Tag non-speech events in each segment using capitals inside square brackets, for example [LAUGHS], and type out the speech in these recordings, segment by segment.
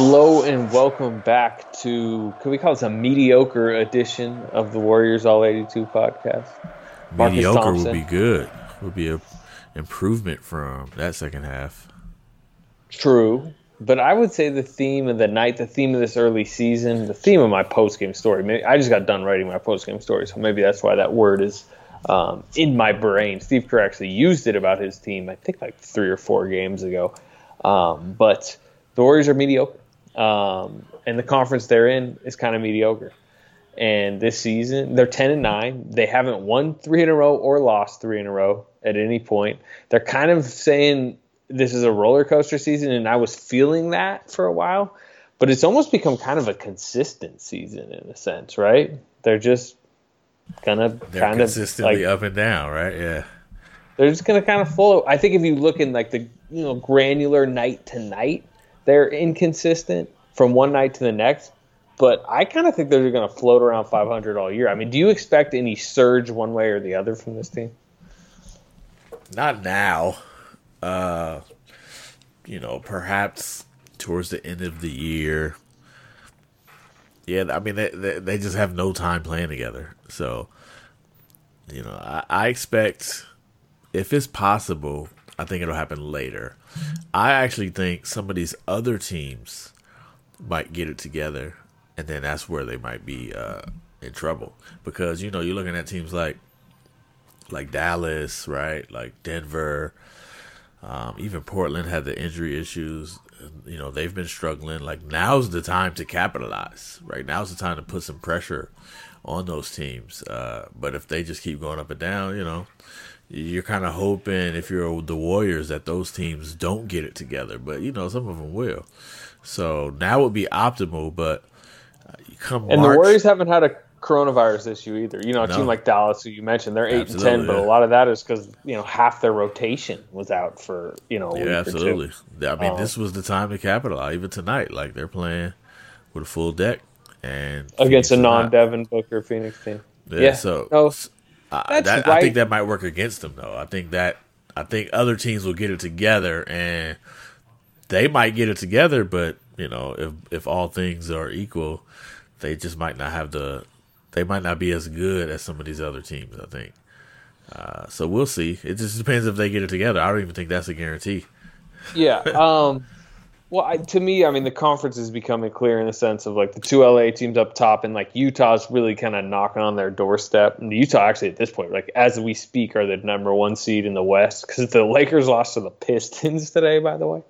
Hello and welcome back to can we call this a mediocre edition of the Warriors All 82 podcast? Marcus mediocre Thompson. would be good. Would be a improvement from that second half. True, but I would say the theme of the night, the theme of this early season, the theme of my post game story. Maybe, I just got done writing my post game story, so maybe that's why that word is um, in my brain. Steve Kerr actually used it about his team, I think like three or four games ago. Um, but the Warriors are mediocre, um, and the conference they're in is kind of mediocre. And this season, they're ten and nine. They haven't won three in a row or lost three in a row at any point. They're kind of saying this is a roller coaster season, and I was feeling that for a while. But it's almost become kind of a consistent season in a sense, right? They're just gonna they're kind consistently of like, up and down, right? Yeah. They're just gonna kind of follow. I think if you look in like the you know granular night to night, they're inconsistent from one night to the next, but I kind of think they're going to float around 500 all year. I mean, do you expect any surge one way or the other from this team? Not now. Uh, you know, perhaps towards the end of the year. Yeah, I mean, they, they, they just have no time playing together. So, you know, I, I expect, if it's possible, I think it'll happen later. I actually think some of these other teams might get it together, and then that's where they might be uh, in trouble because you know you're looking at teams like like Dallas, right? Like Denver, um, even Portland had the injury issues. You know they've been struggling. Like now's the time to capitalize. Right now's the time to put some pressure on those teams. Uh, but if they just keep going up and down, you know, you're kind of hoping if you're the Warriors that those teams don't get it together, but you know some of them will. So now would be optimal, but uh, come and March, the Warriors haven't had a coronavirus issue either. You know, a no. team like Dallas, who you mentioned, they're eight absolutely, and ten, yeah. but a lot of that is because you know half their rotation was out for you know. yeah, absolutely. I mean, um, this was the time to capitalize. Even tonight, like they're playing with a full deck and against Phoenix a non-Devin Booker Phoenix team. Yeah, yeah. so no, uh, that, right. I think that might work against them, though. I think that I think other teams will get it together, and they might get it together. But you know, if if all things are equal, they just might not have the. They might not be as good as some of these other teams. I think. Uh, so we'll see. It just depends if they get it together. I don't even think that's a guarantee. Yeah. Um. Well, I, to me, I mean, the conference is becoming clear in the sense of like the two LA teams up top, and like Utah's really kind of knocking on their doorstep. And Utah, actually, at this point, like as we speak, are the number one seed in the West because the [LAUGHS] Lakers lost to the Pistons today, by the way.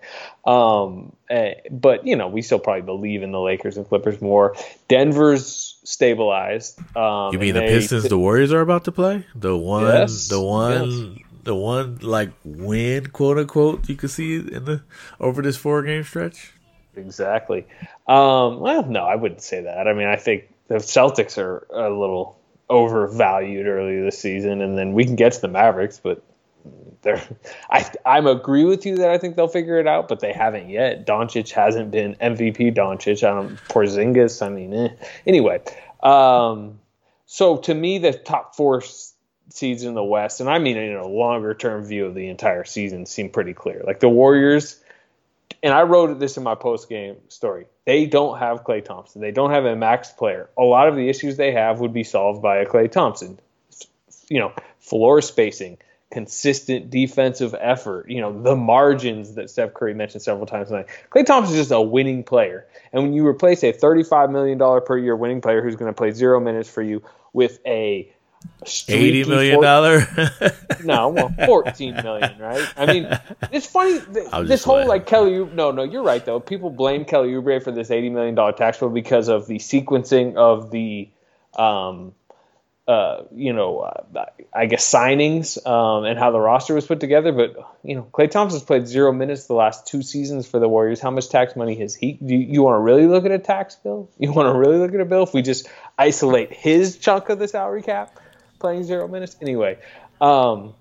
Um, eh, but you know, we still probably believe in the Lakers and Clippers more. Denver's stabilized. Um, you mean the Pistons, the Warriors are about to play? The one, yes, the one. Yes the one like win, quote unquote, you can see in the over this four game stretch? Exactly. Um, well, no, I wouldn't say that. I mean, I think the Celtics are a little overvalued early this season, and then we can get to the Mavericks, but they're [LAUGHS] I I'm agree with you that I think they'll figure it out, but they haven't yet. Doncic hasn't been MVP Doncic. Don't Porzingis. I mean, eh. anyway. Um, so to me, the top four seeds in the West, and I mean in a longer term view of the entire season, seem pretty clear. Like the Warriors, and I wrote this in my post game story. They don't have Klay Thompson. They don't have a max player. A lot of the issues they have would be solved by a Klay Thompson. You know, floor spacing, consistent defensive effort, you know, the margins that Steph Curry mentioned several times tonight. Klay Thompson is just a winning player. And when you replace a $35 million per year winning player who's going to play zero minutes for you with a eighty million dollar. no, well, [LAUGHS] fourteen million, right? I mean, it's funny. This whole like Kelly. No, no, you're right though. People blame Kelly Oubre for this eighty million dollar tax bill because of the sequencing of the, um, uh, you know, uh, I guess signings um, and how the roster was put together. But you know, Klay Thompson's played zero minutes the last two seasons for the Warriors. How much tax money has he? Do you, you want to really look at a tax bill? You want to really look at a bill if we just isolate his chunk of the salary cap? Playing zero minutes anyway. Um,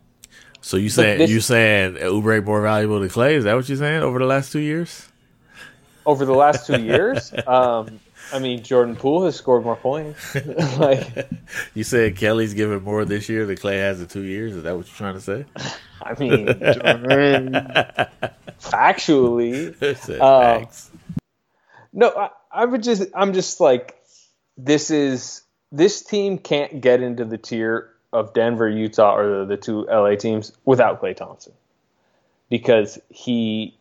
so you saying this, you saying Oubre more valuable to Klay? Is that what you're saying over the last two years? Over the last two [LAUGHS] years, um, I mean Jordan Poole has scored more points. [LAUGHS] [LAUGHS] like you said, Kelly's given more this year than Klay has in two years. Is that what you're trying to say? I mean, Jordan, factually, uh, no, I, I would just I'm just like this is this team can't get into the tier of Denver, Utah, or the, the two LA teams without Klay Thompson because he,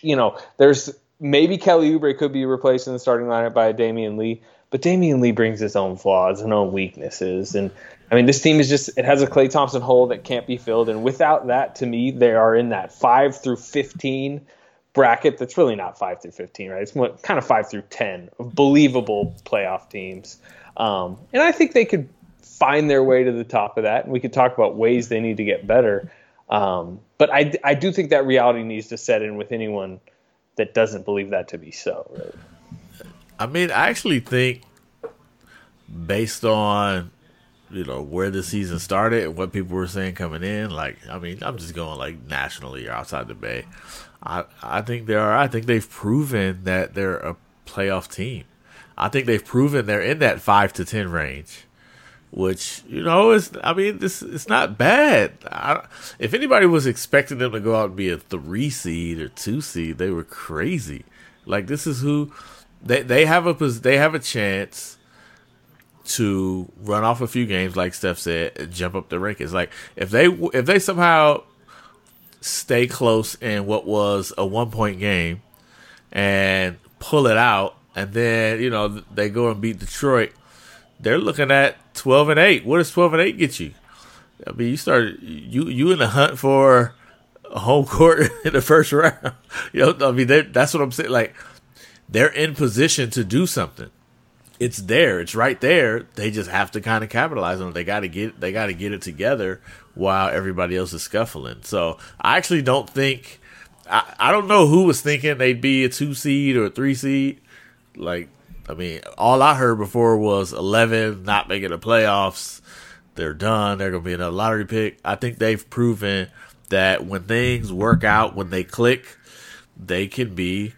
you know, there's maybe Kelly Oubre could be replaced in the starting lineup by Damion Lee, but Damion Lee brings his own flaws and own weaknesses. And I mean, this team is just, it has a Klay Thompson hole that can't be filled. And without that, to me, they are in that 5 through 15 bracket that's really not 5 through 15, right? It's kind of 5 through 10 of believable playoff teams. Um, and I think they could find their way to the top of that. And we could talk about ways they need to get better. Um, but I, I do think that reality needs to set in with anyone that doesn't believe that to be so. Right? I mean, I actually think based on you know where the season started and what people were saying coming in, like I mean, I'm just going like nationally or outside the Bay. I I think they are. I think they've proven that they're a playoff team. I think they've proven they're in that five to ten range, which you know is. I mean, this it's not bad. I, if anybody was expecting them to go out and be a three seed or two seed, they were crazy. Like this is who they they have a they have a chance to run off a few games, like Steph said, and jump up the rankings. Like if they if they somehow stay close in what was a one point game and pull it out, and then you know they go and beat Detroit, they're looking at twelve and eight. What does twelve and eight get you? I mean, you start you you in the hunt for a home [LAUGHS] court in the first round. [LAUGHS] You know, I mean, that's what I'm saying. Like they're in position to do something. It's there. It's right there. They just have to kind of capitalize on it. They got to get. They got to get it together while everybody else is scuffling. So I actually don't think I, I don't know who was thinking they'd be a two seed or a three seed. Like I mean, all I heard before was eleven not making the playoffs. They're done. They're gonna be in a lottery pick. I think they've proven that when things work out, when they click, they can be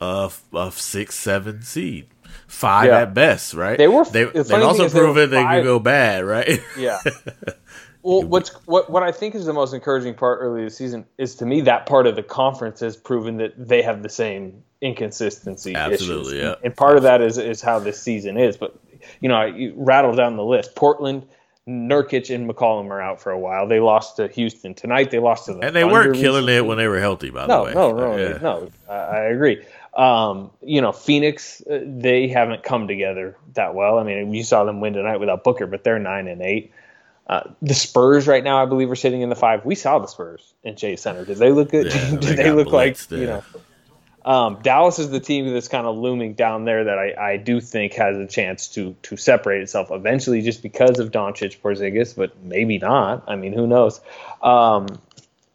a, a six, seven seed, five yeah. at best, right? They were. They, they've also proven they, they can go bad, right? Yeah. [LAUGHS] Well, what's what what I think is the most encouraging part early this season is to me that part of the conference has proven that they have the same inconsistency Absolutely, issues. yeah. And part of that is is how this season is. But you know, you rattle down the list. Portland, Nurkic, and McCollum are out for a while. They lost to Houston tonight. They lost to the and they Thunder weren't killing recently. it when they were healthy. By no, the way, no, no, yeah. no. I, I agree. Um, you know, Phoenix, uh, they haven't come together that well. I mean, you saw them win tonight without Booker, but they're nine and eight. Uh, the Spurs right now, I believe, are sitting in the five. We saw the Spurs in Chase Center. Did they look good? Yeah, [LAUGHS] Did they, they look like there. you know? Um, Dallas is the team that's kind of looming down there that I, I do think has a chance to to separate itself eventually, just because of Doncic, Porzingis, but maybe not. I mean, who knows? Um,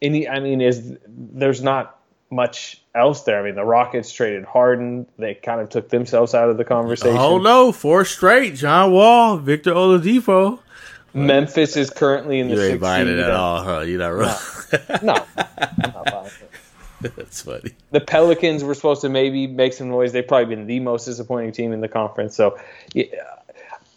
any, I mean, is there's not much else there. I mean, the Rockets traded Harden. They kind of took themselves out of the conversation. Oh no, four straight. John Wall, Victor Oladipo. Memphis is currently in the You ain't buying it at all, huh? You're not really. [LAUGHS] No, I'm not buying it. [LAUGHS] That's funny. the Pelicans were supposed to maybe make some noise. They've probably been the most disappointing team in the conference. So, yeah.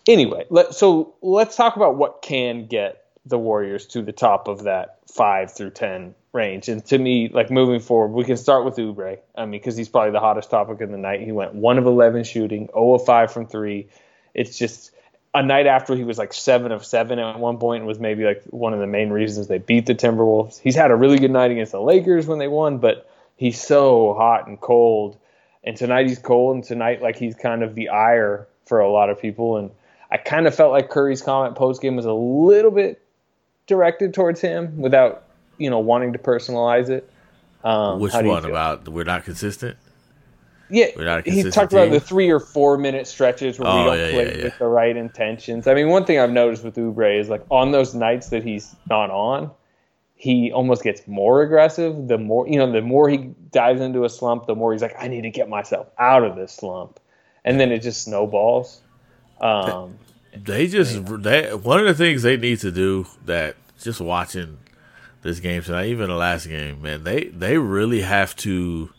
anyway, let, so let's talk about what can get the Warriors to the top of that five through ten range. And to me, like moving forward, we can start with Oubre. I mean, because he's probably the hottest topic of the night. He went one of eleven shooting, zero of five from three. It's just a night after he was like seven of seven at one point and was maybe like one of the main reasons they beat the Timberwolves. He's had a really good night against the Lakers when they won, but he's so hot and cold. And tonight he's cold, and tonight like he's kind of the ire for a lot of people. And I kind of felt like Curry's comment post game was a little bit directed towards him without you know wanting to personalize it. Um, Which one about we're not consistent? Yeah, We're not a he talked about the three or four minute stretches where we Oh, don't yeah, play yeah, yeah. with the right intentions. I mean, one thing I've noticed with Oubre is like on those nights that he's not on, he almost gets more aggressive. The more you know, the more he dives into a slump, the more he's like, I need to get myself out of this slump, and then it just snowballs. Um, They just they one of the things they need to do that just watching this game tonight, even the last game, man, they they really have to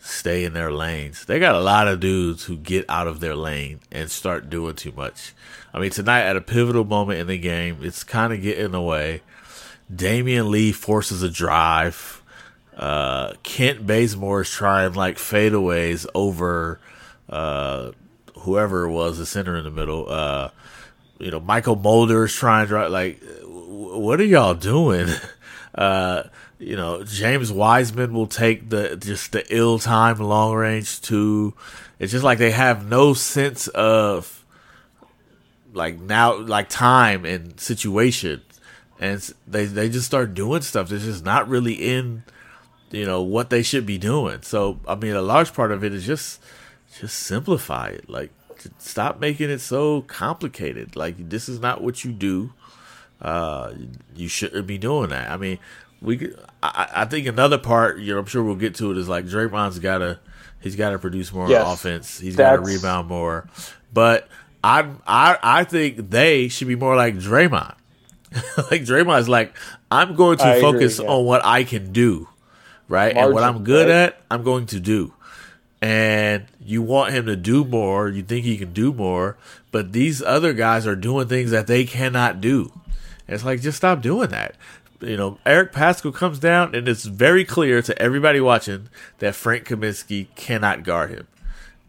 stay in their lanes. They got a lot of dudes who get out of their lane and start doing too much. I mean, tonight at a pivotal moment in the game, it's kind of getting away. Damion Lee forces a drive. Uh, Kent Bazemore is trying like fadeaways over uh, whoever it was, the center in the middle. Uh, you know, Mychal Mulder is trying to drive. Like, what are y'all doing? [LAUGHS] Uh, you know, James Wiseman will take the just the ill time long range two. It's just like they have no sense of like now like time and situation. And they they just start doing stuff that's just not really in you know what they should be doing. So i mean a large part of it is just just simplify it. Like stop making it so complicated. Like this is not what you do. Uh you shouldn't be doing that. I mean we could- i, I think another part you know i'm sure we'll get to it is like draymond's gotta he's gotta produce more Yes. offense he's gotta rebound more but I I I think they should be more like Draymond. [LAUGHS] like Draymond's like, I'm going to I agree, focus yeah. on what I can do, right? and what I'm good right? at, I'm going to do. And you want him to do more, you think he can do more, but these other guys are doing things that they cannot do. And it's like, just stop doing that. You know, Eric Paschall comes down, and it's very clear to everybody watching that Frank Kaminsky cannot guard him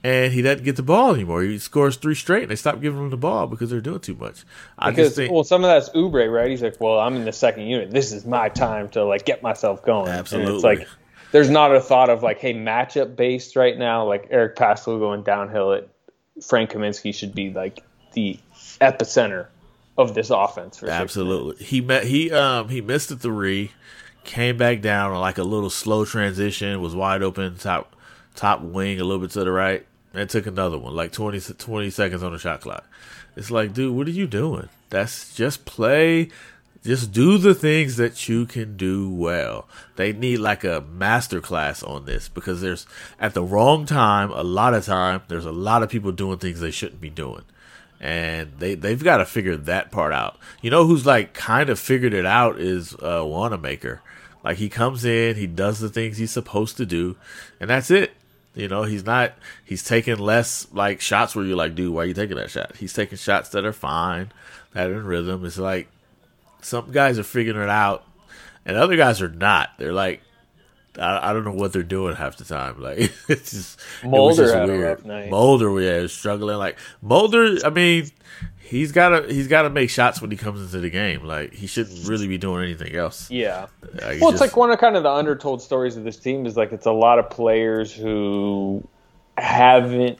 and he doesn't get the ball anymore. He scores three straight, and they stop giving him the ball because they're doing too much. I because just think well, some of that's Oubre, right? He's like, well, I'm in the second unit. This is my time to like get myself going. And Absolutely. it's like there's not a thought of like, hey, matchup based right now. Like Eric Paschall going downhill at Frank Kaminsky should be like the epicenter of this offense. For absolutely he met he um he missed a three, came back down on like a little slow transition, was wide open top top wing a little bit to the right, and took another one like 20, 20 seconds on the shot clock. It's like, dude, what are you doing? That's just play. Just do the things that you can do well. They need like a master class on this because there's at the wrong time, a lot of time, there's a lot of people doing things they shouldn't be doing. And they, they've got to figure that part out. You know who's like kind of figured it out is uh Wanamaker. Like he comes in, he does the things he's supposed to do, and that's it. You know, he's not he's taking less like shots where you're like, dude, why are you taking that shot? He's taking shots that are fine, that are in rhythm. It's like some guys are figuring it out, and other guys are not. They're like, I, I don't know what they're doing half the time. Like [LAUGHS] it's just it was Mulder just had a weird. rough night. Mulder, yeah, is struggling. Like Mulder, I mean, he's gotta he's gotta make shots when he comes into the game. Like he shouldn't really be doing anything else. Yeah. Like, Well, it's just- like one of kind of the undertold stories of this team is like it's a lot of players who haven't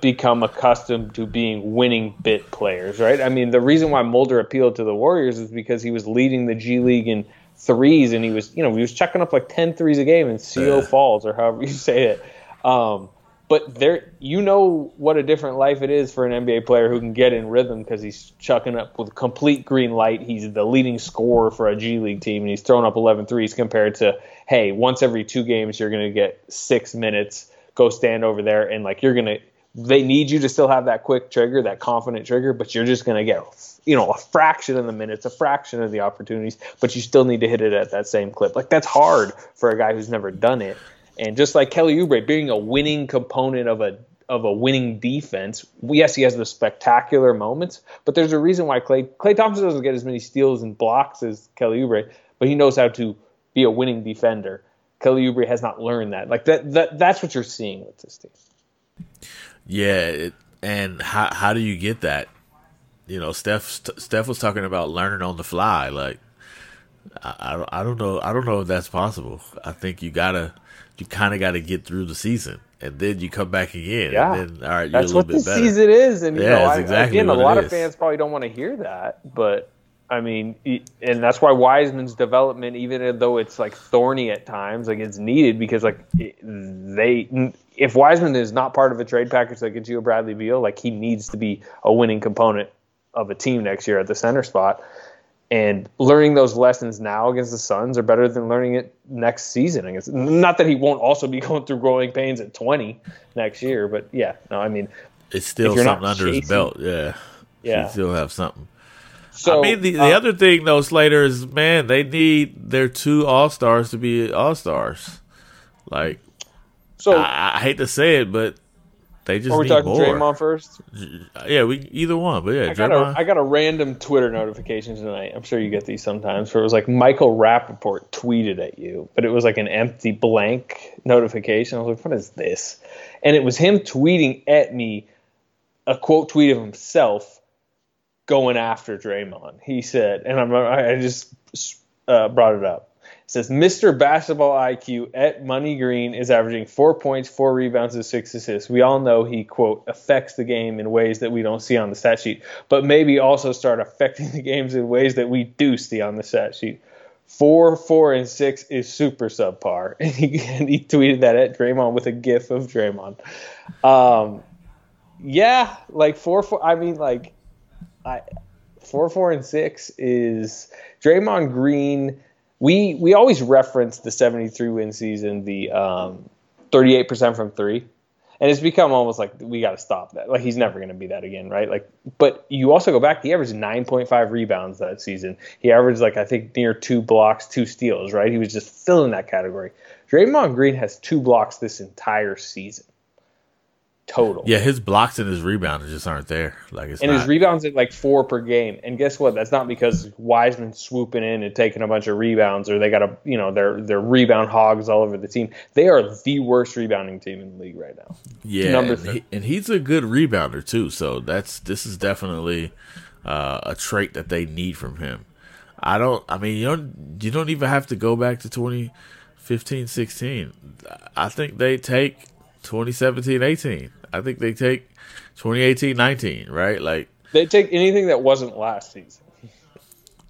become accustomed to being winning bit players, right? I mean, the reason why Mulder appealed to the Warriors is because he was leading the G League in threes and he was, you know, he was chucking up like 10 threes a game in CO Yeah. Falls or however you say it. Um, but there, you know what a different life it is for an NBA player who can get in rhythm because he's chucking up with complete green light. He's the leading scorer for a G League team, and he's throwing up 11 threes compared to, hey, once every two games you're going to get six minutes, go stand over there, and like you're going to they need you to still have that quick trigger, that confident trigger, but you're just going to get, you know, a fraction of the minutes, a fraction of the opportunities, but you still need to hit it at that same clip. Like that's hard for a guy who's never done it. And just like Kelly Oubre being a winning component of a of a winning defense, yes, he has the spectacular moments, but there's a reason why Clay Klay Thompson doesn't get as many steals and blocks as Kelly Oubre, but he knows how to be a winning defender. Kelly Oubre has not learned that. Like that, that that's what you're seeing with this team. Yeah, it, and how how do you get that? You know, Steph Steph was talking about learning on the fly. Like, I, I don't I don't know I don't know if that's possible. I think you gotta you kind of got to get through the season, and then you come back again. Yeah, and then, all right, that's what the better. season is, and you yeah, know, I, exactly again, a lot of fans probably don't want to hear that, but I mean, and that's why Wiseman's development, even though it's like thorny at times, like it's needed because like they, if Wiseman is not part of a trade package that gets you a Bradley Beal, like he needs to be a winning component of a team next year at the center spot. And learning those lessons now against the Suns are better than learning it next season. I guess not that he won't also be [LAUGHS] going through growing pains at 20 next year, but yeah, no, I mean, it's still something under chasing- his belt. Yeah, Yeah. you still have something. So I mean, the, the uh, other thing though, Slater is man, they need their two all stars to be all stars. Like, so I, I hate to say it, but they just are we talking more. Draymond first? Yeah, we either one, but yeah, I got, a, Draymond. I got a random Twitter notification tonight. I'm sure you get these sometimes. Where it was like Michael Rapaport tweeted at you, but it was like an empty blank notification. I was like, what is this? And it was him tweeting at me a quote tweet of himself going after Draymond. He said, and I'm, I just uh, brought it up. It says Mr. Basketball IQ at Money Green is averaging four points, four rebounds, and six assists. We all know he quote affects the game in ways that we don't see on the stat sheet, but maybe also start affecting [LAUGHS] the games in ways that we do see on the stat sheet. Four, four, and six is super subpar, [LAUGHS] and he, and he tweeted that at Draymond with a GIF of Draymond. Um, yeah, like four, four. I mean, like I four, four, and six is Draymond Green. We we always reference the seventy three win season, the um, thirty eight percent from three, and it's become almost like we got to stop that. Like he's never going to be that again, right? Like, but you also go back. He averaged nine point five rebounds that season. He averaged like I think near two blocks, two steals, right? He was just filling that category. Draymond Green has two blocks this entire season, total. yeah, his blocks and his rebounds just aren't there. Like it's And not. his rebounds at like four per game. And guess what? That's not because Wiseman swooping in and taking a bunch of rebounds, or they got a you know they're they're rebound hogs all over the team. They are the worst rebounding team in the league right now. Yeah, Number and, three. he, and he's a good rebounder too. So that's this is definitely uh, a trait that they need from him. I don't. I mean, you don't. You don't even have to go back to 2015, 16. I think they take 2017, 18. I think they take 2018, 19. Right? Like, They take anything that wasn't last season.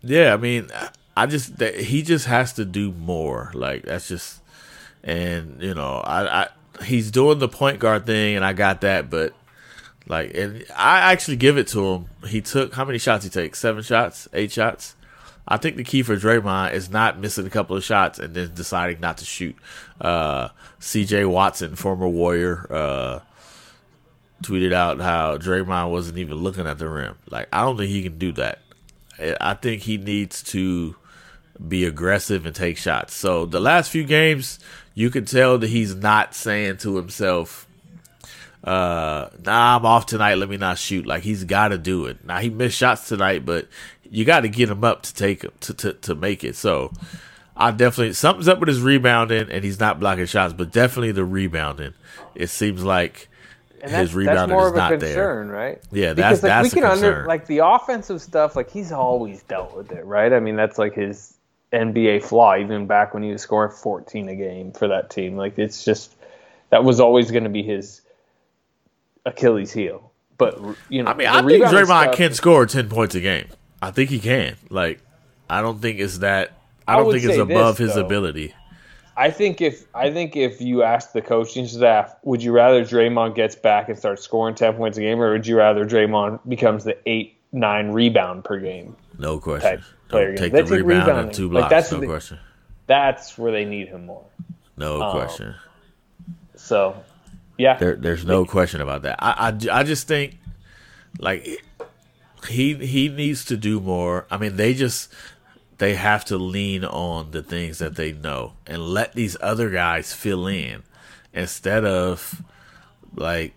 yeah. I mean, I just that he just has to do more. Like that's just, and you know, I, I he's doing the point guard thing, and I got that, but like, and I actually give it to him. He took how many shots he take? Seven shots, eight shots. I think the key for Draymond is not missing a couple of shots and then deciding not to shoot. Uh, C.J. Watson, former Warrior, uh, tweeted out how Draymond wasn't even looking at the rim. Like, I don't think he can do that. I- think he needs to be aggressive and take shots. So the last few games, you can tell that he's not saying to himself, uh, nah, I'm off tonight. Let me not shoot. Like he's got to do it. Now he missed shots tonight, but you got to get him up to take him, to, to to make it. So I definitely something's up with his rebounding, and he's not blocking shots, but definitely the rebounding. It seems like And his that's, rebounding that's more is of a not concern, right? Yeah, because that's- like, that's we a can under concern. like the offensive stuff. Like he's always dealt with it, right? I mean, that's like his NBA flaw, even back when he was scoring 14 a game for that team. Like it's just that was always going to be his Achilles heel. But you know. I mean, I think Draymond stuff- can score ten points a game. I think he can. Like, I don't think it's that. I I don't would think it's above this, his though. ability. I think if I think if you ask the coaching staff, would you rather Draymond gets back and starts scoring 10 points a game, or would you rather Draymond becomes the eight nine rebound per game? No question. player game. take They the rebound rebounding. and two Like, blocks. that's no the- question. That's where they need him more. No Oh. question. So Yeah, there, there's no question about that. I, I, I just think like he he needs to do more. I mean, they just they have to lean on the things that they know and let these other guys fill in instead of like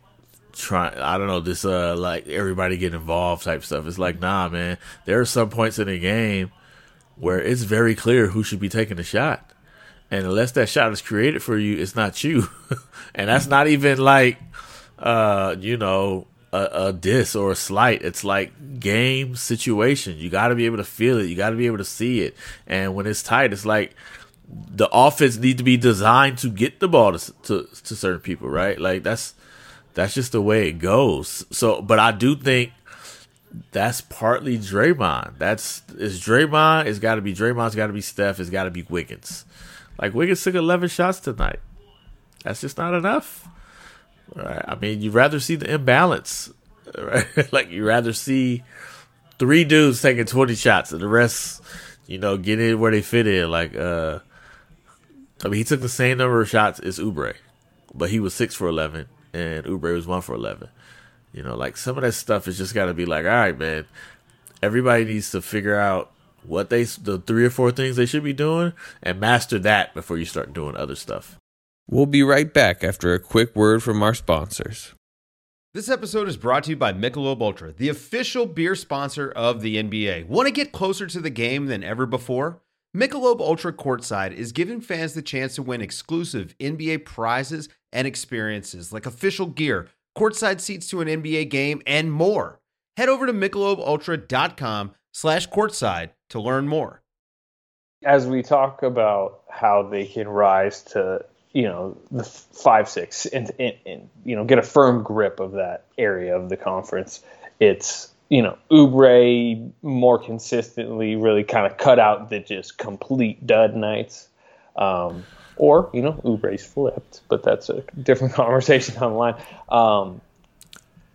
trying I don't know this uh like everybody get involved type stuff. It's like nah man, there are some points in the game where it's very clear who should be taking the shot. And unless that shot is created for you, it's not you. [LAUGHS] and that's not even like uh you know a, a diss or a slight. It's like game situation. You got to be able to feel it. You got to be able to see it. And when it's tight, it's like the offense need to be designed to get the ball to, to, to certain people, right? Like that's that's just the way it goes. So, but I do think that's partly Draymond. That's it's Draymond. It's got to be Draymond's got to be Steph. It's got to be Wiggins. Like Wiggins took eleven shots tonight. That's just not enough. Right. I mean, you'd rather see the imbalance, [LAUGHS] right? like you'd rather see three dudes taking twenty shots and the rest, you know, get in where they fit in. Like, uh, I mean, he took the same number of shots as Oubre, but he was six for eleven, and Oubre was one for eleven. You know, like some of that stuff has just got to be like, all right, man. Everybody needs to figure out what they the three or four things they should be doing and master that before you start doing other stuff. We'll be right back after a quick word from our sponsors. This episode is brought to you by Michelob Ultra, the official beer sponsor of the NBA. Want to get closer to the game than ever before? Michelob Ultra Courtside is giving fans the chance to win exclusive NBA prizes and experiences like official gear, courtside seats to an NBA game, and more. Head over to michelobultra.com slash courtside to learn more. As we talk about how they can rise to you know the five six and, and, and, you know get a firm grip of that area of the conference. It's you know Oubre more consistently really kind of cut out the just complete dud nights, um, or you know Oubre's flipped, but that's a different [LAUGHS] conversation online. Um,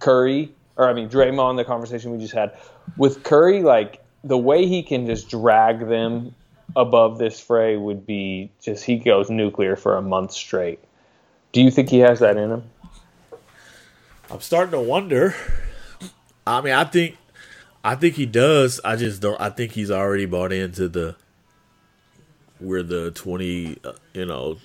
Curry or I mean Draymond, the conversation we just had with Curry, like the way he can just drag them above this fray would be just he goes nuclear for a month straight. Do you think he has that in him? I'm starting to wonder. I mean, I think I think he does. I just don't I think he's already bought into the we're the 20 uh, you know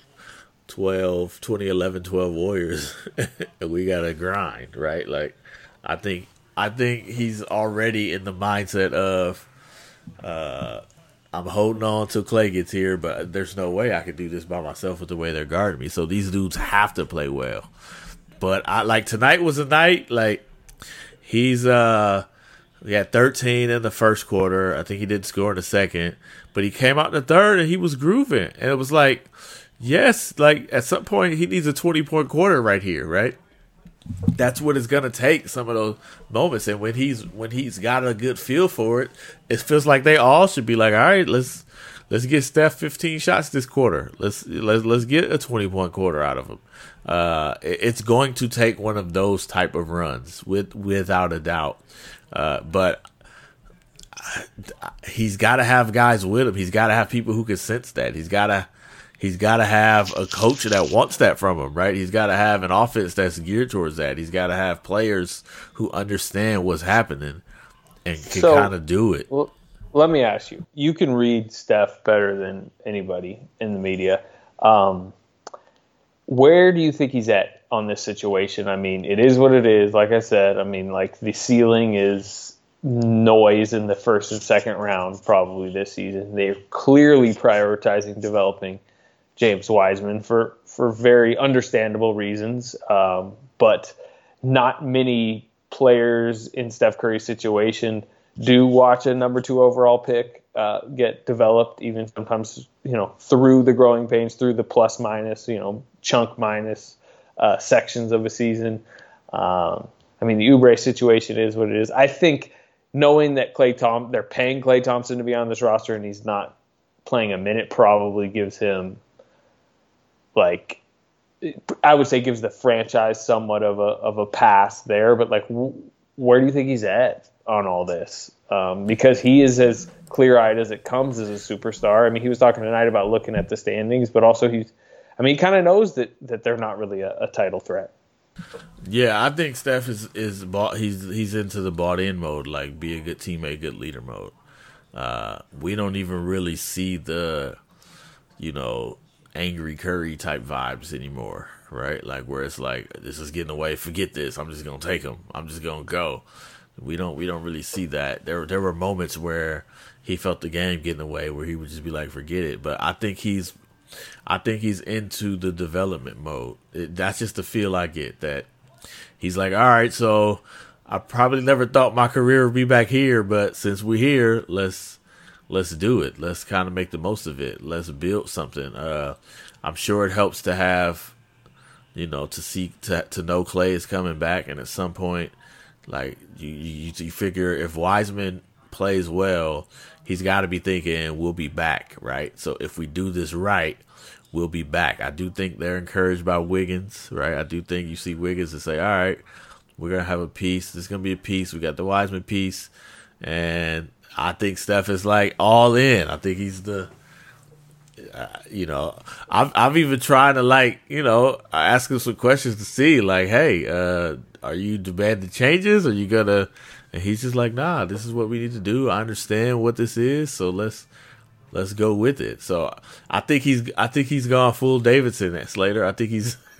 12 2011 12 warriors [LAUGHS] we got to grind, right? Like I think I think he's already in the mindset of uh I'm holding on till Klay gets here, but there's no way I could do this by myself with the way they're guarding me. So these dudes have to play well. But I like tonight was a night like he's uh had 13 in the first quarter. I think he did score in the second, but he came out in the third and he was grooving. And it was like, yes, like at some point he needs a 20 point quarter right here, right? That's what it's gonna take some of those moments. And when he's when he's got a good feel for it it feels like they all should be like all right let's let's get steph 15 shots this quarter. Let's let's, let's get a 20 point quarter out of him. Uh, it's going to take one of those type of runs with without a doubt. Uh, but he's got to have guys with him. He's got to have people who can sense that. He's got to he's got to have a coach that wants that from him, right? He's got to have an offense that's geared towards that. He's got to have players who understand what's happening and can so, kind of do it. Well, let me ask you. You can read Steph better than anybody in the media. Um, where do you think he's at on this situation? I mean, it is what it is. Like I said, I mean, like the ceiling is noise in the first and second round probably this season. They're clearly prioritizing developing James Wiseman for for very understandable reasons. Um, but not many players in Steph Curry's situation do watch a number two overall pick uh, get developed, even sometimes you know through the growing pains, through the plus minus, you know chunk minus uh, sections of a season. Um, I mean, the Oubre situation is what it is. I think knowing that Klay Tom, they're paying Klay Thompson to be on this roster and he's not playing a minute, probably gives him like I would say gives the franchise somewhat of a of a pass there, but like where do you think he's at on all this? Um, because he is as clear eyed as it comes as a superstar. I mean, he was talking tonight about looking at the standings, but also he's, I mean, he kind of knows that that they're not really a, a, title threat. Yeah, I think Steph is is bought, he's he's into the bought in mode, like be a good teammate, good leader mode. Uh, we don't even really see the, you know, angry Curry type vibes anymore, right? Like where it's like this is getting away, forget this, I'm just gonna take him, I'm just gonna go. We don't we don't really see that. There there were moments where he felt the game getting away, where he would just be like, forget it. But I think he's I think he's into the development mode. It, that's just the feel I get that he's like, all right, so I probably never thought my career would be back here, but since we're here, let's let's do it. Let's kind of make the most of it. Let's build something. Uh, I'm sure it helps to have, you know, to see to to know Klay is coming back, and at some point, like you you, you figure if Wiseman plays well, he's got to be thinking we'll be back, right? So if we do this right, we'll be back. I do think they're encouraged by Wiggins, right? I do think you see Wiggins and say, all right, we're gonna have a piece. There's gonna be a piece. We got the Wiseman piece, and I think Steph is like all in. I think he's the. Uh, you know, I've I've even tried to like you know ask him some questions to see like, hey, uh, are you demanding changes? Are you gonna? And he's just like, nah, this is what we need to do. I understand what this is, so let's let's go with it. So I think he's I think he's gone full Davidson at Slater. I think he's [LAUGHS]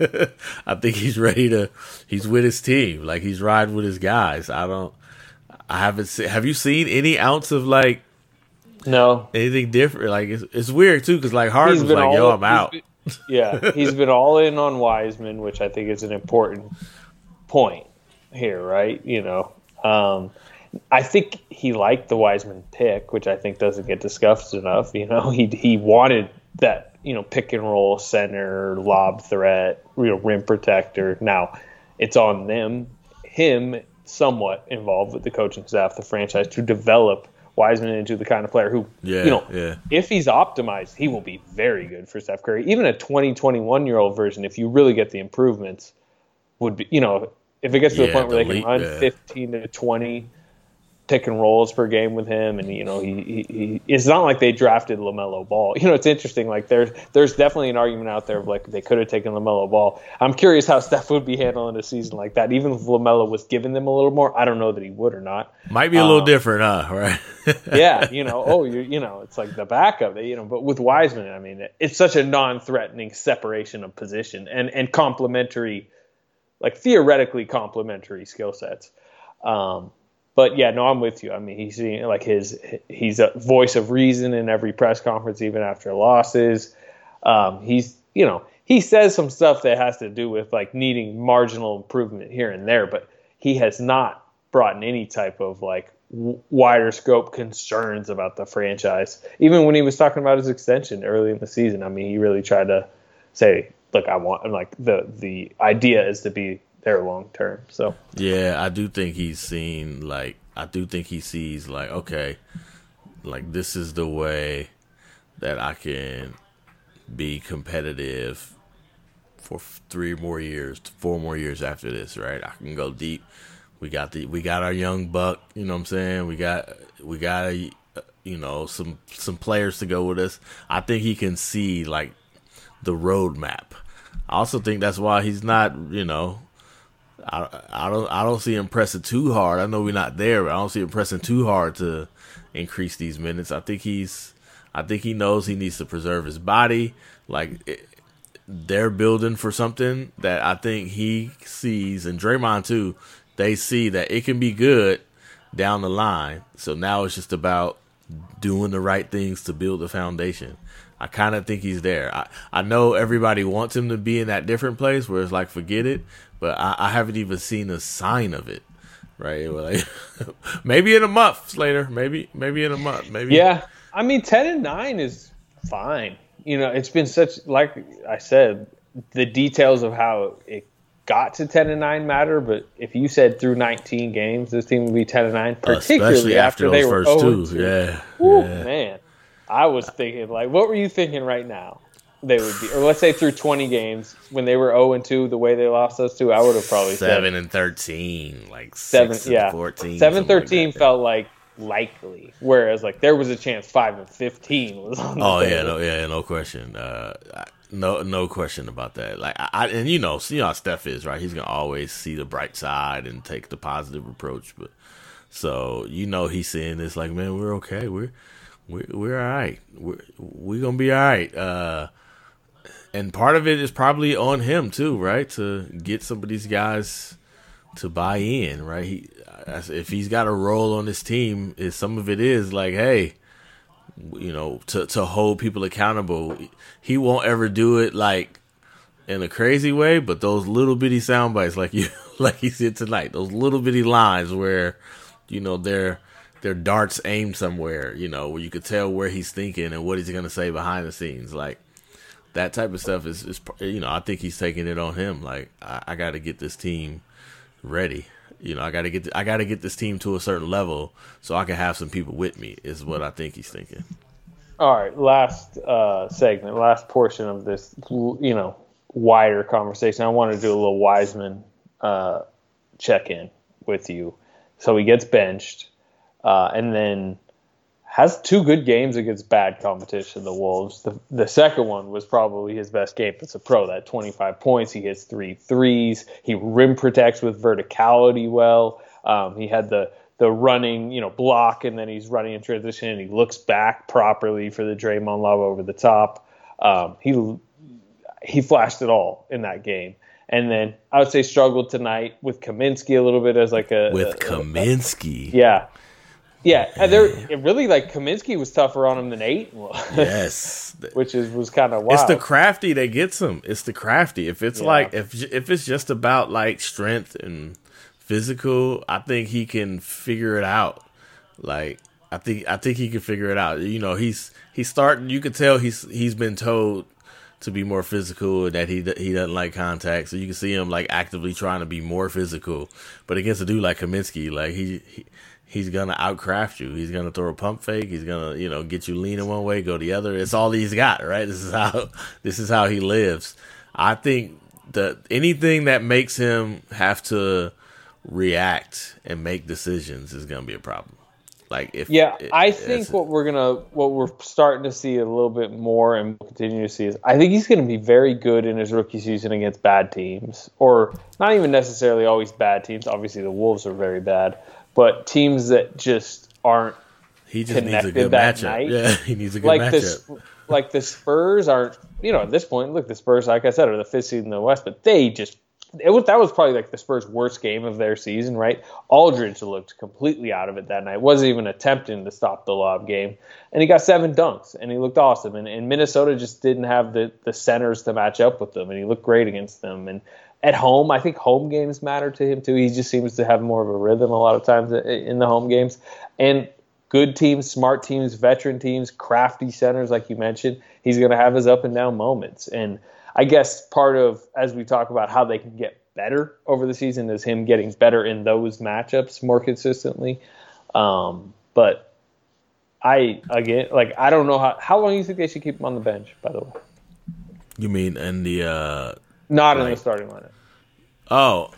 I think he's ready to he's with his team. Like he's riding with his guys. I don't I haven't seen have you seen any ounce of like no anything different? Like it's it's weird too because like Harden was like, yo, I'm out. Been, yeah, he's been all in on Wiseman, which I think is an important point here, right? You know, um, I think he liked the Wiseman pick, which I think doesn't get discussed enough. You know, [LAUGHS] he he wanted that you know pick and roll center, lob threat, you know, rim protector. Now, it's on them, him, somewhat involved with the coaching staff, the franchise, to develop Wiseman into the kind of player who, yeah, you know, yeah. if he's optimized, he will be very good for Steph Curry. Even a 20, 21 year old version, if you really get the improvements, would be, you know, if it gets to Yeah, the point where the they can run yeah. 15 to 20 pick and rolls per game with him, and you know he, he, he it's not like they drafted Lamelo Ball. [LAUGHS] You know it's interesting. Like there's there's definitely an argument out there of like they could have taken Lamelo Ball. I'm curious how [LAUGHS] Steph would be handling a season like that. Even if Lamelo was giving them a little more, I don't know that he would or not. Might be a little Um, different, huh? [LAUGHS] Right? yeah, you know, oh, you you know, it's like the backup, you know. But with Wiseman, I mean, it's such a non-threatening separation of position and and complementary, like theoretically complementary skill sets. Um, but yeah, no, I'm with you. I mean, he's like his he's a voice of reason in every press conference, even after losses. Um, he's you know he says some stuff that has to do with like needing marginal improvement here and there, but he has not brought in any type of like wider scope concerns about the franchise. Even when he was talking about his extension early in the season, I mean, he really tried to say, "Look, I want I'm like the the idea is to be there long term." So Yeah, I do think he's seen like I do think he sees like okay, like this is the way that I can be competitive for three more years, four more years after this, right? I can go deep. We got the we got our young buck, you know what I'm saying? We got we got a, you know some some players to go with us. I think he can see like the roadmap. I also think that's why he's not, you know, I, I don't I don't see him pressing too hard. I know we're not there, but I don't see him pressing too hard to increase these minutes. I think he's I think he knows he needs to preserve his body. Like it, they're building for something that I think he sees, and Draymond too. They see that it can be good down the line. So now it's just about doing the right things to build the foundation. I kind of think he's there. I, I know everybody wants him to be in that different place where it's like forget it, but I, I haven't even seen a sign of it. Right? Like [LAUGHS] maybe in a month, Slater. Maybe maybe in a month. Maybe Yeah, I mean, ten and nine is fine. You know, it's been such like I said, the details of how it got to ten and nine matter. But if you said through nineteen games, this team would be ten and nine, particularly especially after, after, they those were first 0 two. 2. Yeah, Woo, yeah. man, I was thinking like, what were you thinking right now? They would be, or let's say through twenty games when they were zero and two, the way they lost those two, I would have probably said seven and thirteen, like seven, yeah, fourteen, seven something like thirteen that. felt like likely. Whereas like there was a chance five and fifteen was on. The Oh yeah, no, yeah, no question. Uh, I- no, no question about that. Like, I, I and you know, see how Steph is, right? He's gonna always see the bright side and take the positive approach. But so you know, he's saying this like, man, we're okay. We're we're we're all right. We're we're gonna be all right. Uh, and part of it is probably on him too, right? To get some of these guys to buy in, right? He, if he's got a role on this team, is some of it is like, hey, you know, to to hold people accountable. He won't ever do it like in a crazy way, but those little bitty sound bites, like you, [LAUGHS] like he said tonight, those little bitty lines where, you know, they're they're darts aimed somewhere, you know, where you could tell where he's thinking and what he's gonna say behind the scenes, like that type of stuff is, is you know, I think he's taking it on him. Like I, I got to get this team ready. You know, I got to get I got to get this team to a certain level so I can have some people with me. Is what I think he's thinking. All right, last uh, segment, last portion of this, you know, wider conversation. I want to do a little Wiseman uh, check in with you. So he gets benched, uh, and then has two good games against bad competition. The Wolves. The the second one was probably his best game as a pro. That 25 points. He hits three threes. He rim protects with verticality well. Um, he had the the running, you know, block, and then he's running in transition, and he looks back properly for the Draymond Love over the top. Um, he he flashed it all in that game, and then I would say struggled tonight with Kaminsky a little bit as like a With a- Kaminsky, yeah, yeah. And there, it really like Kaminsky was tougher on him than Ayton was, yes, [LAUGHS] which is was kind of wild. It's the crafty that gets him. It's the crafty. If it's Yeah. like if if it's just about like strength and physical, I think he can figure it out. Like I think I think he can figure it out. You know, he's he's starting. You can tell he's he's been told to be more physical that he he doesn't like contact. So you can see him like actively trying to be more physical. But against a dude like Kaminsky, like he. he He's gonna outcraft you. He's gonna throw a pump fake. He's gonna, you know, get you leaning one way, go the other. It's all he's got, right? This is how [LAUGHS] this is how he lives. I think that anything that makes him have to react and make decisions is gonna be a problem. Like if Yeah, it- I think what we're gonna what we're starting to see a little bit more and we'll continue to see is I think he's gonna be very good in his rookie season against bad teams, or not even necessarily always bad teams. Obviously, the Wolves are very bad, but teams that just aren't he just needs a good matchup. night. Yeah, [LAUGHS] he needs a good like matchup. this. Like the Spurs aren't, you know, at this point, look, the Spurs, like I said, are the fifth seed in the West, but they just it was that was probably like the Spurs' worst game of their season, right? Aldridge looked completely out of it that night. wasn't even attempting to stop the lob game, and he got seven dunks, and he looked awesome. And, and Minnesota just didn't have the the centers to match up with them, and he looked great against them. And at home, I think home games matter to him too. He just seems to have more of a rhythm a lot of times in the home games, and good teams, smart teams, veteran teams, crafty centers, like you mentioned, he's going to have his up and down moments. And I guess part of, as we talk about how they can get better over the season, is him getting better in those matchups more consistently. Um, but I, again, like, I don't know how, how long you think they should keep him on the bench, by the way? you mean in the uh Not in the starting lineup. oh,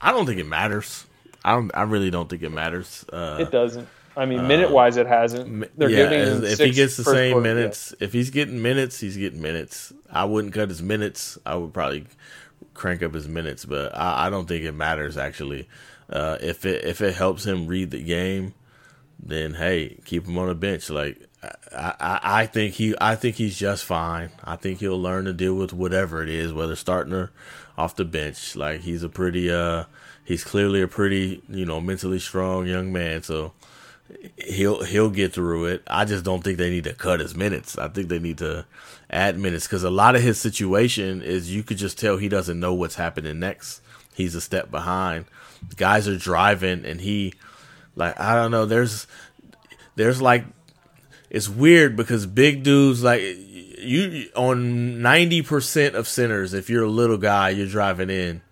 I don't think it matters. I don't. I really don't think it matters. Uh, It doesn't. I mean, minute wise, it hasn't. They're yeah, giving if he gets the same quarter- yeah. minutes, if he's getting minutes, he's getting minutes. I wouldn't cut his minutes. I would probably crank up his minutes, but I, I don't think it matters actually. Uh, if it if it helps him read the game, then hey, keep him on the bench. Like I, I, I think he I think he's just fine. I think he'll learn to deal with whatever it is, whether starting or off the bench. Like he's a pretty uh he's clearly a pretty, you know, mentally strong young man, so he'll he'll get through it. I just don't think they need to cut his minutes. I think they need to add minutes because a lot of his situation is you could just tell he doesn't know what's happening next. He's a step behind. Guys are driving and he like I don't know. There's there's like it's weird because big dudes like you on ninety percent of centers. If you're a little guy, you're driving in.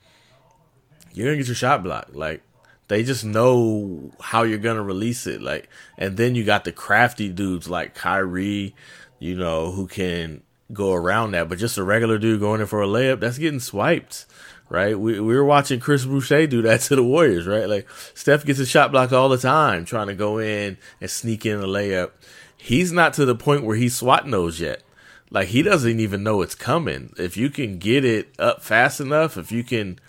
You're gonna get your shot blocked. Like they just know how you're gonna release it. Like, and then you got the crafty dudes like Kyrie, you know, who can go around that. But just a regular dude going in for a layup, that's getting swiped, right? We we were watching Chris Boucher do that [LAUGHS] to the Warriors, right? Like Steph gets a shot blocked all the time, trying to go in and sneak in a layup. He's not to the point where he's swatting those yet. Like he doesn't even know it's coming. If you can get it up fast enough, if you can,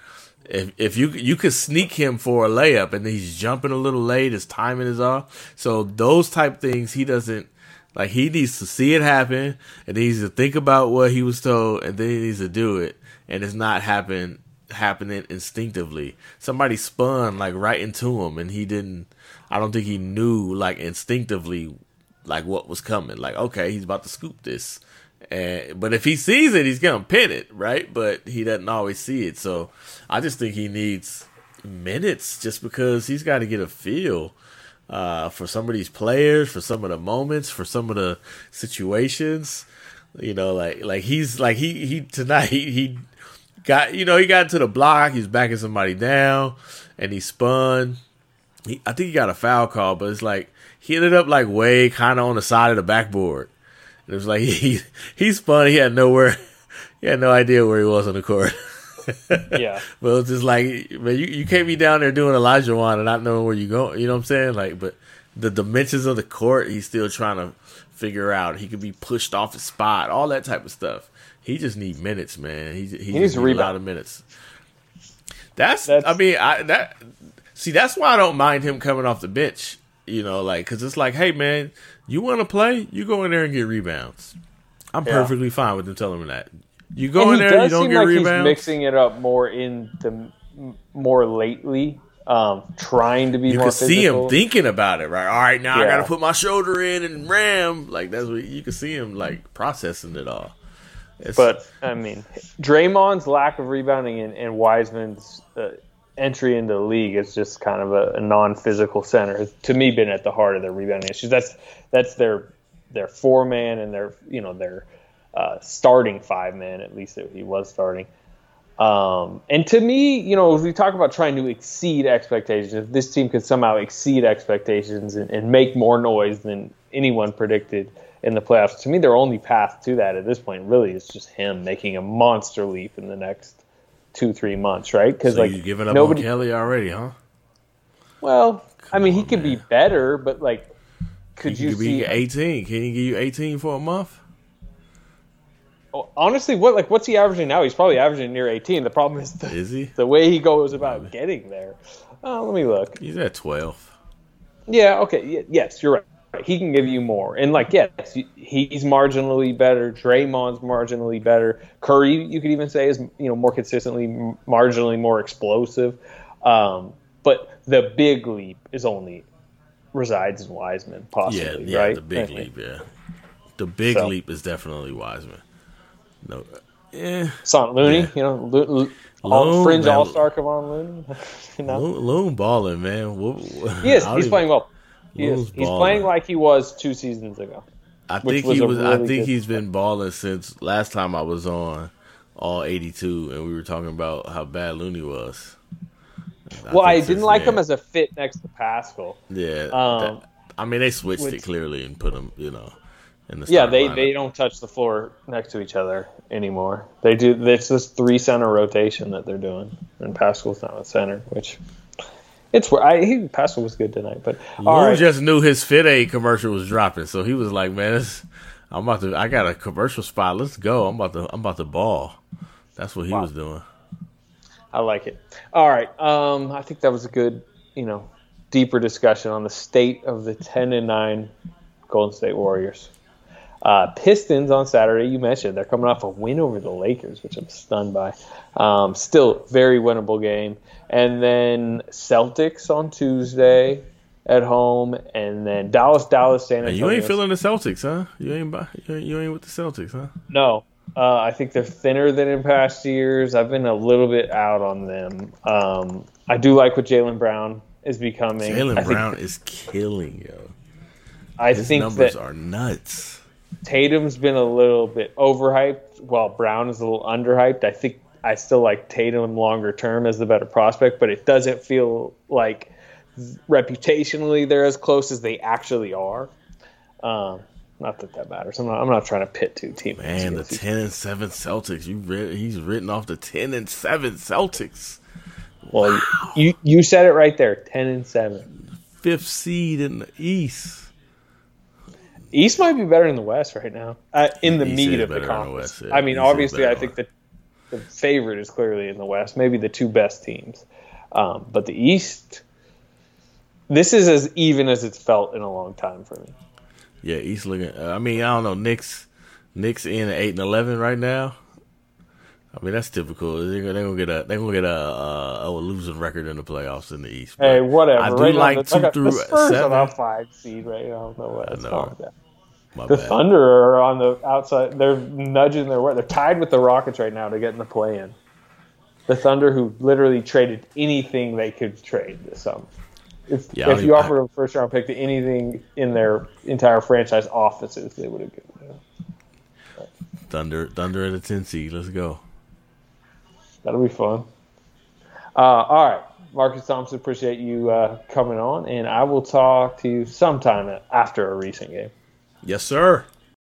if if you you could sneak him for a layup and he's jumping a little late, his timing is off. So those type things he doesn't like. He needs to see it happen and he needs to think about what he was told and then he needs to do it. And it's not happen happening instinctively. Somebody spun like right into him and he didn't. I don't think he knew like instinctively like what was coming. Like okay, he's about to scoop this and, but if he sees it, he's gonna pin it, right? But he doesn't always see it. So I just think he needs minutes just because he's got to get a feel uh, for some of these players, for some of the moments, for some of the situations. You know, like like he's like he he tonight [LAUGHS] he, he got you know he got to the block, he's backing somebody down, and he spun. He, I think he got a foul call, but it's like he ended up like way kind of on the side of the backboard it was like [LAUGHS] he he's funny. He had nowhere. [LAUGHS] He had no idea where he was on the court. [LAUGHS] yeah. But it was just like, man, you, you can't be down there doing Olajuwon and not knowing where you go. You know what I'm saying? Like, but the dimensions of the court, he's still trying to figure out. He could be pushed off his spot, all that type of stuff. He just need minutes, man. He, he, he needs a lot of minutes. That's, that's, I mean, I that see, that's why I don't mind him coming off the bench. You know, like because it's like, hey, man, you want to play? You go in there and get rebounds. I'm yeah. perfectly fine with them telling him that. You go and in there, you don't get like rebounds. He's mixing it up more in the more lately, um, trying to be. You can see him thinking about it, right? All right, now yeah. I got to put my shoulder in and ram. Like that's what you can see him like processing it all. It's, but I mean, Draymond's lack of rebounding and, and Wiseman's uh, entry into the league is just kind of a, a non-physical center. To me, been at the heart of their rebounding issues. That's that's their their four man and their you know their uh, starting five man. At least he was starting. Um, and to me, you know, as we talk about trying to exceed expectations, if this team could somehow exceed expectations and, and make more noise than anyone predicted in the playoffs, to me, their only path to that at this point really is just him making a monster leap in the next two three months, right? Because so like you giving up nobody, on Kelly already, huh? Well, Come I mean, on, he could man. be better, but like, could he you could see eighteen? Can he give you eighteen for a month? Oh, honestly, what like what's he averaging now? He's probably averaging near eighteen. The problem is the, is he? the way he goes about getting there. Uh, let me look. He's at twelve. Yeah. Okay. yes, you're right he can give you more. And like, yes, he's marginally better. Draymond's marginally better. Curry, you could even say, is you know more consistently, marginally more explosive. Um, but the big leap is only resides in Wiseman, possibly. Yeah, yeah, right? the big [LAUGHS] leap. Yeah, the big so. leap is definitely Wiseman. No, yeah, Son Looney, yeah. you know, Lo- Lo- all, fringe all star Kevon Looney. [LAUGHS] you know? Loon, Loon balling, man. He is. He's even, playing well. He is. He's playing like he was two seasons ago. I think was he was. Really I think he's been balling since last time I was on all 82, and we were talking about how bad Looney was. I well, I didn't like then. him as a fit next to Paschall. Yeah, um, that, I mean they switched which, it clearly and put him, you know, in the yeah. They lineup. they don't touch the floor next to each other anymore. They do. It's this three center rotation that they're doing, and Paschall's not a center, which it's where I he Paschall was good tonight, but all right. just knew his Fit Aid commercial was dropping, so he was like, "Man, I'm about to. I got a commercial spot. Let's go. I'm about to. I'm about to ball." That's what he wow. was doing. I like it. All right, um, I think that was a good, you know, deeper discussion on the state of the ten and nine Golden State Warriors. Uh, Pistons on Saturday, you mentioned they're coming off a win over the Lakers, which I'm stunned by. Um, still very winnable game and then Celtics on Tuesday at home, and then Dallas, Dallas, San Antonio. You ain't feeling the Celtics, huh? You ain't you ain't, you ain't with the Celtics, huh? No, uh, I think they're thinner than in past years. I've been a little bit out on them. Um, I do like what Jaylen Brown is becoming. Jaylen Brown is killing yo. I His think numbers are nuts. Tatum's been a little bit overhyped, while Brown is a little underhyped. I think I still like Tatum longer term as the better prospect, but it doesn't feel like reputationally they're as close as they actually are. Um, not that that matters. I'm not. I'm not trying to pit two teams. Man, the ten and seven Celtics. You read, he's written off the ten and seven Celtics. Well, wow. you you said it right there. Ten and seven. Fifth seed in the East. East might be better in the West right now. Uh, in the East meat of the conference. The yeah. I mean, East obviously, I think the the favorite is clearly in the West. Maybe the two best teams, um, but the East. This is as even as it's felt in a long time for me. Yeah, East looking. Uh, I mean, I don't know. Knicks, Knicks in eight and eleven right now. I mean, that's typical. They're gonna, they're gonna get a they're gonna get a, a, a, losing record in the playoffs in the East. Hey, whatever. I do right like two through the Spurs seven. on five seed right now. No. I know. The bad. Thunder are on the outside. They're nudging their way. They're tied with the Rockets right now to get in the play-in. The Thunder, who literally traded anything they could trade this summer. If, yeah, if you offered a first round pick to anything in their entire franchise offices, they would have given it. Thunder, Thunder at a ten seed. Let's go. That'll be fun. Uh, all right, Marcus Thompson, appreciate you uh, coming on, and I will talk to you sometime after a recent game. Yes, sir.